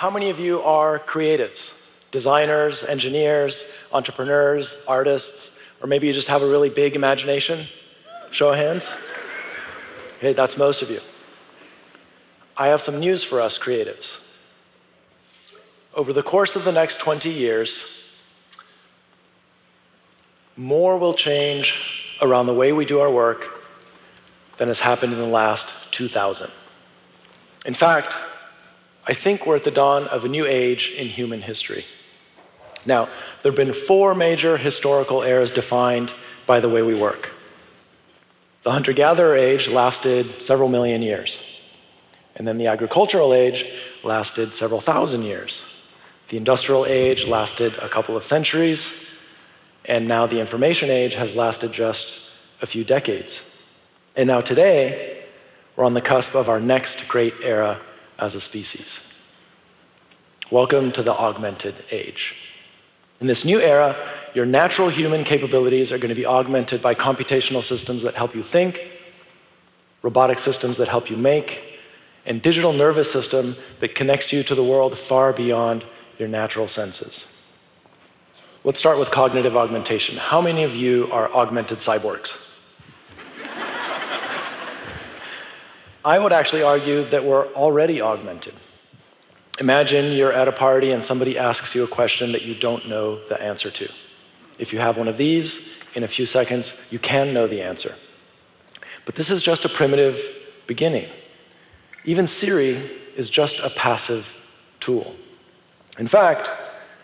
How many of you are creatives? Designers, engineers, entrepreneurs, artists, or maybe you just have a really big imagination? Show of hands. Okay, that's most of you. I have some news for us creatives. Over the course of the next 20 years, more will change around the way we do our work than has happened in the last 2,000. In fact, I think we're at the dawn of a new age in human history. Now, there have been four major historical eras defined by the way we work. The hunter gatherer age lasted several million years, and then the agricultural age lasted several thousand years. The industrial age lasted a couple of centuries, and now the information age has lasted just a few decades. And now today, we're on the cusp of our next great era as a species. Welcome to the augmented age. In this new era, your natural human capabilities are going to be augmented by computational systems that help you think, robotic systems that help you make, and digital nervous system that connects you to the world far beyond your natural senses. Let's start with cognitive augmentation. How many of you are augmented cyborgs? I would actually argue that we're already augmented. Imagine you're at a party and somebody asks you a question that you don't know the answer to. If you have one of these, in a few seconds, you can know the answer. But this is just a primitive beginning. Even Siri is just a passive tool. In fact,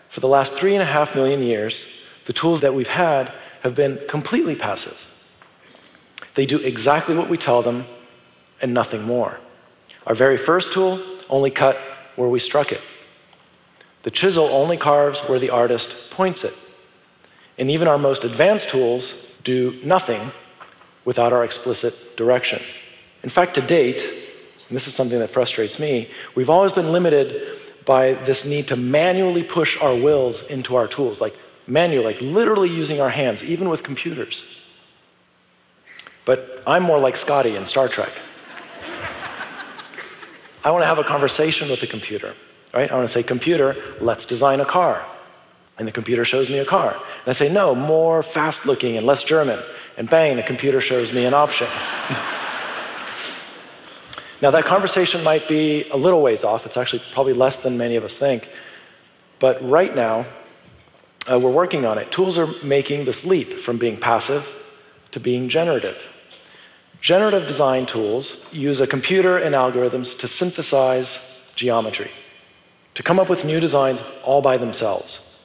for the last three and a half million years, the tools that we've had have been completely passive. They do exactly what we tell them and nothing more. Our very first tool only cut where we struck it. The chisel only carves where the artist points it. And even our most advanced tools do nothing without our explicit direction. In fact, to date, and this is something that frustrates me, we've always been limited by this need to manually push our wills into our tools, like manual, like literally using our hands, even with computers. But I'm more like Scotty in Star Trek. I want to have a conversation with the computer, right? I want to say, computer, let's design a car. And the computer shows me a car. And I say, no, more fast looking and less German. And bang, the computer shows me an option. Now, that conversation might be a little ways off. It's actually probably less than many of us think. But right now, uh, we're working on it. Tools are making this leap from being passive to being generative. Generative design tools use a computer and algorithms to synthesize geometry, to come up with new designs all by themselves.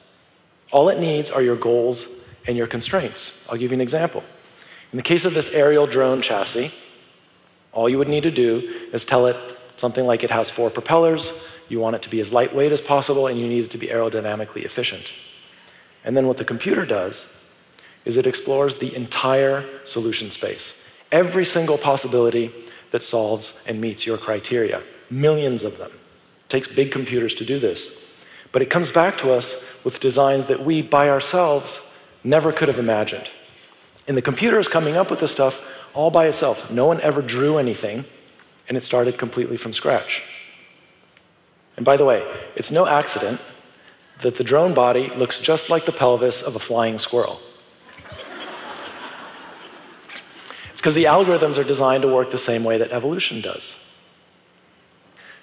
All it needs are your goals and your constraints. I'll give you an example. In the case of this aerial drone chassis, all you would need to do is tell it something like it has four propellers, you want it to be as lightweight as possible, and you need it to be aerodynamically efficient. And then what the computer does is it explores the entire solution space, every single possibility that solves and meets your criteria, millions of them. It takes big computers to do this. But it comes back to us with designs that we, by ourselves, never could have imagined. And the computer is coming up with this stuff all by itself. No one ever drew anything, and it started completely from scratch. And by the way, it's no accident that the drone body looks just like the pelvis of a flying squirrel. it's because the algorithms are designed to work the same way that evolution does.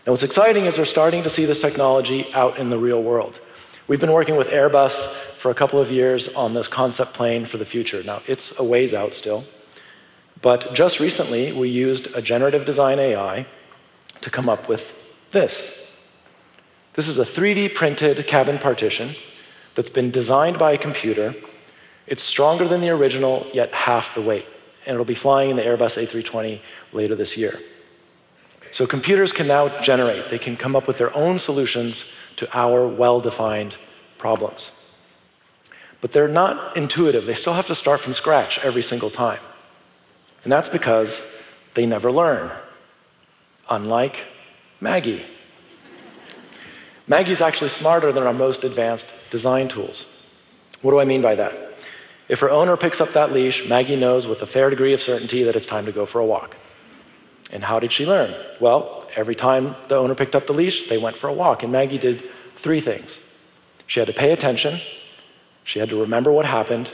Now, what's exciting is we're starting to see this technology out in the real world. We've been working with Airbus for a couple of years on this concept plane for the future. Now, it's a ways out still. But just recently, we used a generative design AI to come up with this. This is a 3D printed cabin partition that's been designed by a computer. It's stronger than the original, yet half the weight. And it'll be flying in the Airbus A320 later this year. So computers can now generate, they can come up with their own solutions to our well defined problems. But they're not intuitive, they still have to start from scratch every single time. And that's because they never learn, unlike Maggie. Maggie's actually smarter than our most advanced design tools. What do I mean by that? If her owner picks up that leash, Maggie knows with a fair degree of certainty that it's time to go for a walk. And how did she learn? Well, every time the owner picked up the leash, they went for a walk. And Maggie did three things she had to pay attention, she had to remember what happened,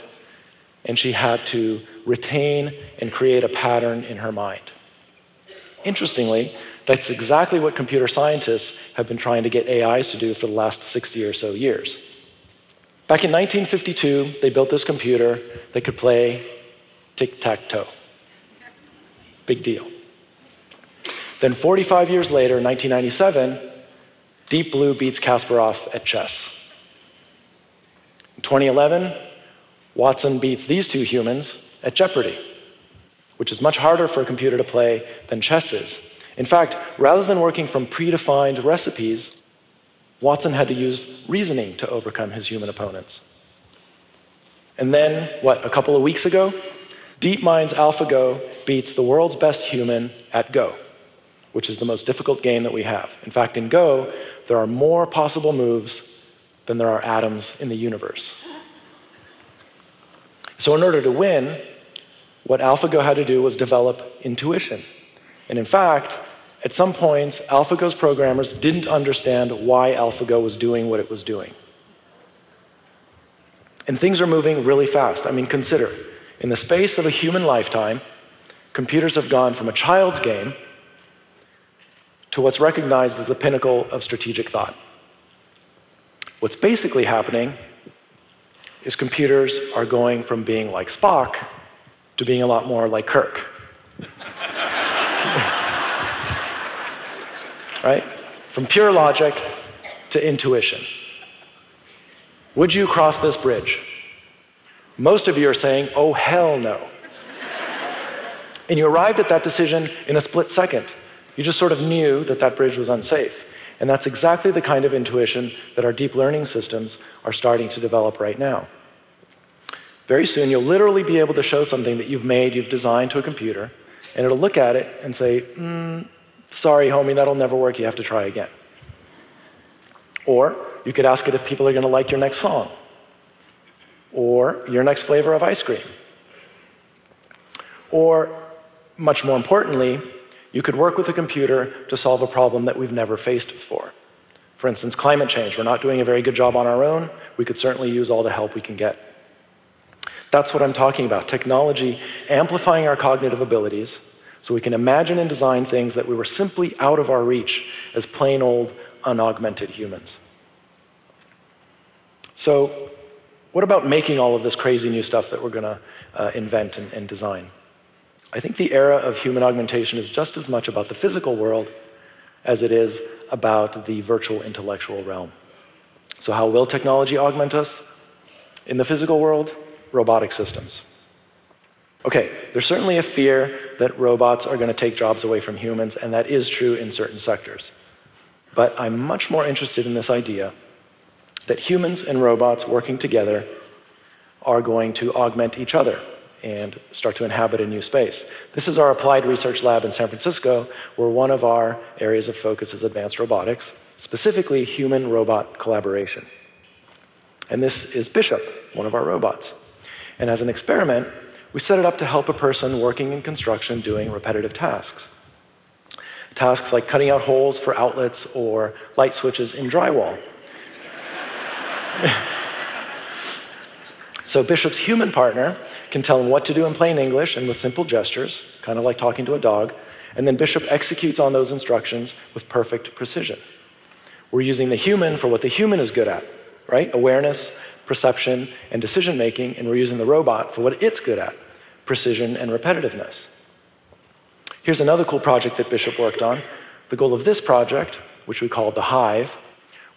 and she had to retain and create a pattern in her mind. Interestingly, that's exactly what computer scientists have been trying to get AIs to do for the last 60 or so years. Back in 1952, they built this computer that could play tic tac toe. Big deal. Then, 45 years later, in 1997, Deep Blue beats Kasparov at chess. In 2011, Watson beats these two humans at Jeopardy, which is much harder for a computer to play than chess is. In fact, rather than working from predefined recipes, Watson had to use reasoning to overcome his human opponents. And then, what, a couple of weeks ago, DeepMind's AlphaGo beats the world's best human at Go, which is the most difficult game that we have. In fact, in Go, there are more possible moves than there are atoms in the universe. So, in order to win, what AlphaGo had to do was develop intuition. And in fact, at some points, AlphaGo's programmers didn't understand why AlphaGo was doing what it was doing. And things are moving really fast. I mean, consider in the space of a human lifetime, computers have gone from a child's game to what's recognized as the pinnacle of strategic thought. What's basically happening is computers are going from being like Spock to being a lot more like Kirk. Right? From pure logic to intuition. Would you cross this bridge? Most of you are saying, oh, hell no. and you arrived at that decision in a split second. You just sort of knew that that bridge was unsafe. And that's exactly the kind of intuition that our deep learning systems are starting to develop right now. Very soon, you'll literally be able to show something that you've made, you've designed to a computer, and it'll look at it and say, mm, sorry, homie, that'll never work, you have to try again. Or you could ask it if people are going to like your next song, or your next flavor of ice cream. Or, much more importantly, you could work with a computer to solve a problem that we've never faced before. For instance, climate change. We're not doing a very good job on our own. We could certainly use all the help we can get. That's what I'm talking about technology amplifying our cognitive abilities so we can imagine and design things that we were simply out of our reach as plain old unaugmented humans. So, what about making all of this crazy new stuff that we're going to uh, invent and, and design? I think the era of human augmentation is just as much about the physical world as it is about the virtual intellectual realm. So, how will technology augment us? In the physical world, robotic systems. Okay, there's certainly a fear that robots are going to take jobs away from humans, and that is true in certain sectors. But I'm much more interested in this idea that humans and robots working together are going to augment each other and start to inhabit a new space. This is our applied research lab in San Francisco, where one of our areas of focus is advanced robotics, specifically human robot collaboration. And this is Bishop, one of our robots. And as an experiment, we set it up to help a person working in construction doing repetitive tasks. Tasks like cutting out holes for outlets or light switches in drywall. so Bishop's human partner can tell him what to do in plain English and with simple gestures, kind of like talking to a dog, and then Bishop executes on those instructions with perfect precision. We're using the human for what the human is good at, right? Awareness, perception, and decision making, and we're using the robot for what it's good at precision and repetitiveness. Here's another cool project that Bishop worked on. The goal of this project, which we called the Hive,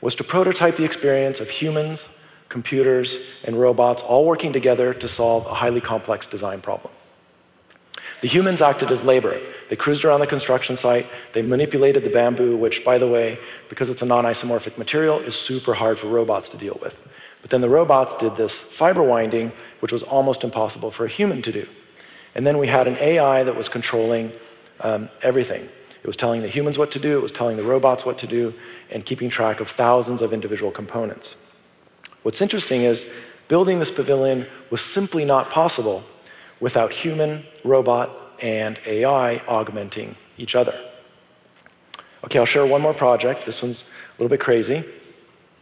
was to prototype the experience of humans, computers, and robots all working together to solve a highly complex design problem. The humans acted as labor. They cruised around the construction site, they manipulated the bamboo, which, by the way, because it's a non isomorphic material, is super hard for robots to deal with. But then the robots did this fiber winding, which was almost impossible for a human to do. And then we had an AI that was controlling um, everything. It was telling the humans what to do, it was telling the robots what to do, and keeping track of thousands of individual components. What's interesting is building this pavilion was simply not possible without human, robot, and AI augmenting each other. Okay, I'll share one more project. This one's a little bit crazy.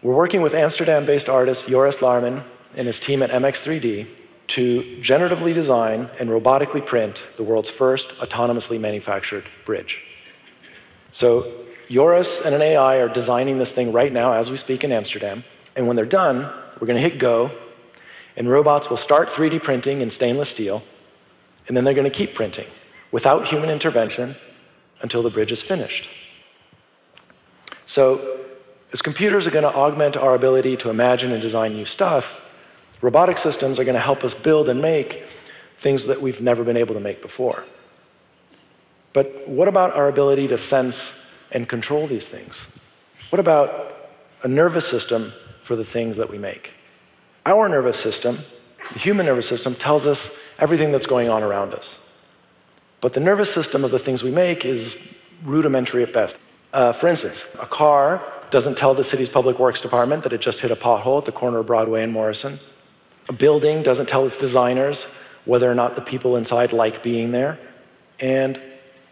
We're working with Amsterdam based artist Joris Laarman and his team at MX3D to generatively design and robotically print the world's first autonomously manufactured bridge. So, Joris and an AI are designing this thing right now as we speak in Amsterdam. And when they're done, we're going to hit go, and robots will start 3D printing in stainless steel, and then they're going to keep printing without human intervention until the bridge is finished. So, as computers are going to augment our ability to imagine and design new stuff, robotic systems are going to help us build and make things that we've never been able to make before. But what about our ability to sense and control these things? What about a nervous system for the things that we make? Our nervous system, the human nervous system, tells us everything that's going on around us. But the nervous system of the things we make is rudimentary at best. Uh, for instance, a car doesn't tell the city's public works department that it just hit a pothole at the corner of Broadway and Morrison. A building doesn't tell its designers whether or not the people inside like being there. And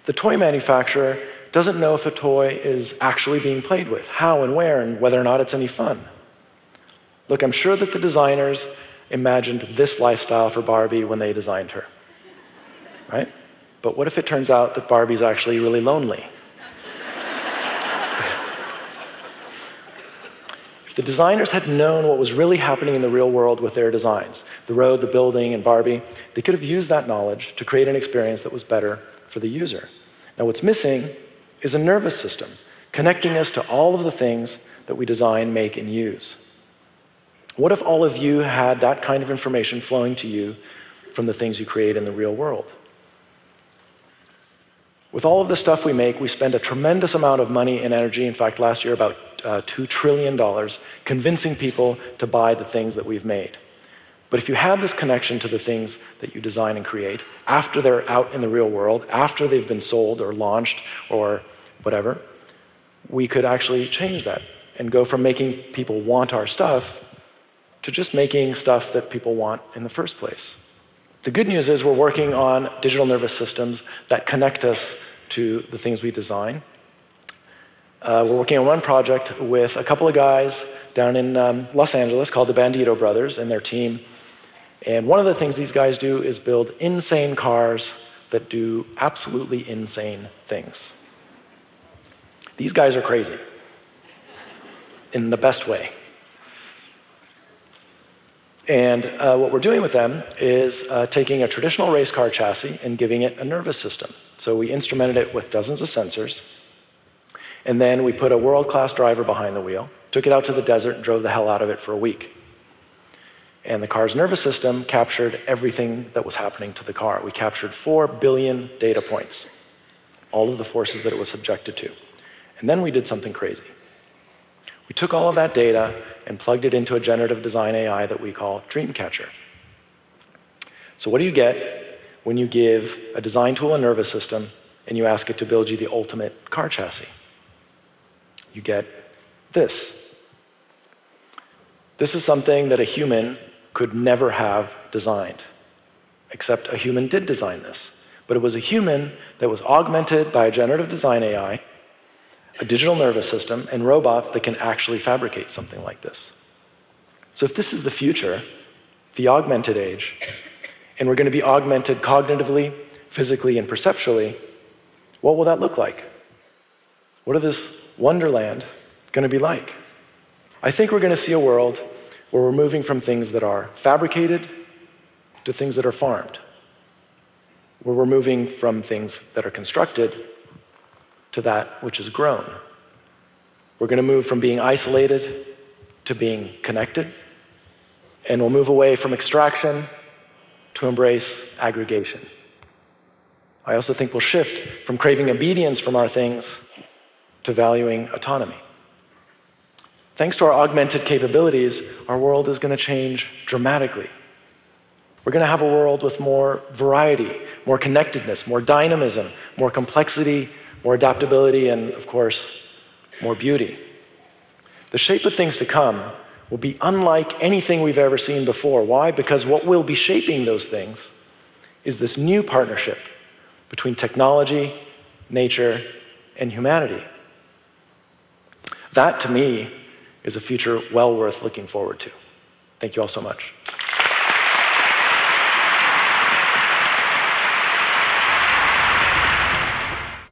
the toy manufacturer doesn't know if a toy is actually being played with, how and where, and whether or not it's any fun. Look, I'm sure that the designers imagined this lifestyle for Barbie when they designed her. Right? But what if it turns out that Barbie's actually really lonely? The designers had known what was really happening in the real world with their designs, the road, the building, and Barbie, they could have used that knowledge to create an experience that was better for the user. Now, what's missing is a nervous system connecting us to all of the things that we design, make, and use. What if all of you had that kind of information flowing to you from the things you create in the real world? With all of the stuff we make, we spend a tremendous amount of money and energy. In fact, last year, about uh, $2 trillion, convincing people to buy the things that we've made. But if you have this connection to the things that you design and create after they're out in the real world, after they've been sold or launched or whatever, we could actually change that and go from making people want our stuff to just making stuff that people want in the first place. The good news is we're working on digital nervous systems that connect us to the things we design. Uh, we're working on one project with a couple of guys down in um, Los Angeles called the Bandito Brothers and their team. And one of the things these guys do is build insane cars that do absolutely insane things. These guys are crazy in the best way. And uh, what we're doing with them is uh, taking a traditional race car chassis and giving it a nervous system. So we instrumented it with dozens of sensors. And then we put a world class driver behind the wheel, took it out to the desert, and drove the hell out of it for a week. And the car's nervous system captured everything that was happening to the car. We captured 4 billion data points, all of the forces that it was subjected to. And then we did something crazy. We took all of that data and plugged it into a generative design AI that we call Dreamcatcher. So, what do you get when you give a design tool a nervous system and you ask it to build you the ultimate car chassis? You get this. This is something that a human could never have designed, except a human did design this. But it was a human that was augmented by a generative design AI a digital nervous system, and robots that can actually fabricate something like this. So, if this is the future, the augmented age, and we're going to be augmented cognitively, physically, and perceptually, what will that look like? What is this wonderland going to be like? I think we're going to see a world where we're moving from things that are fabricated to things that are farmed, where we're moving from things that are constructed to that which is grown. We're going to move from being isolated to being connected, and we'll move away from extraction to embrace aggregation. I also think we'll shift from craving obedience from our things to valuing autonomy. Thanks to our augmented capabilities, our world is going to change dramatically. We're going to have a world with more variety, more connectedness, more dynamism, more complexity, more adaptability, and of course, more beauty. The shape of things to come will be unlike anything we've ever seen before. Why? Because what will be shaping those things is this new partnership between technology nature, and humanity. That, to me, is a future well worth looking forward to. Thank you all so much.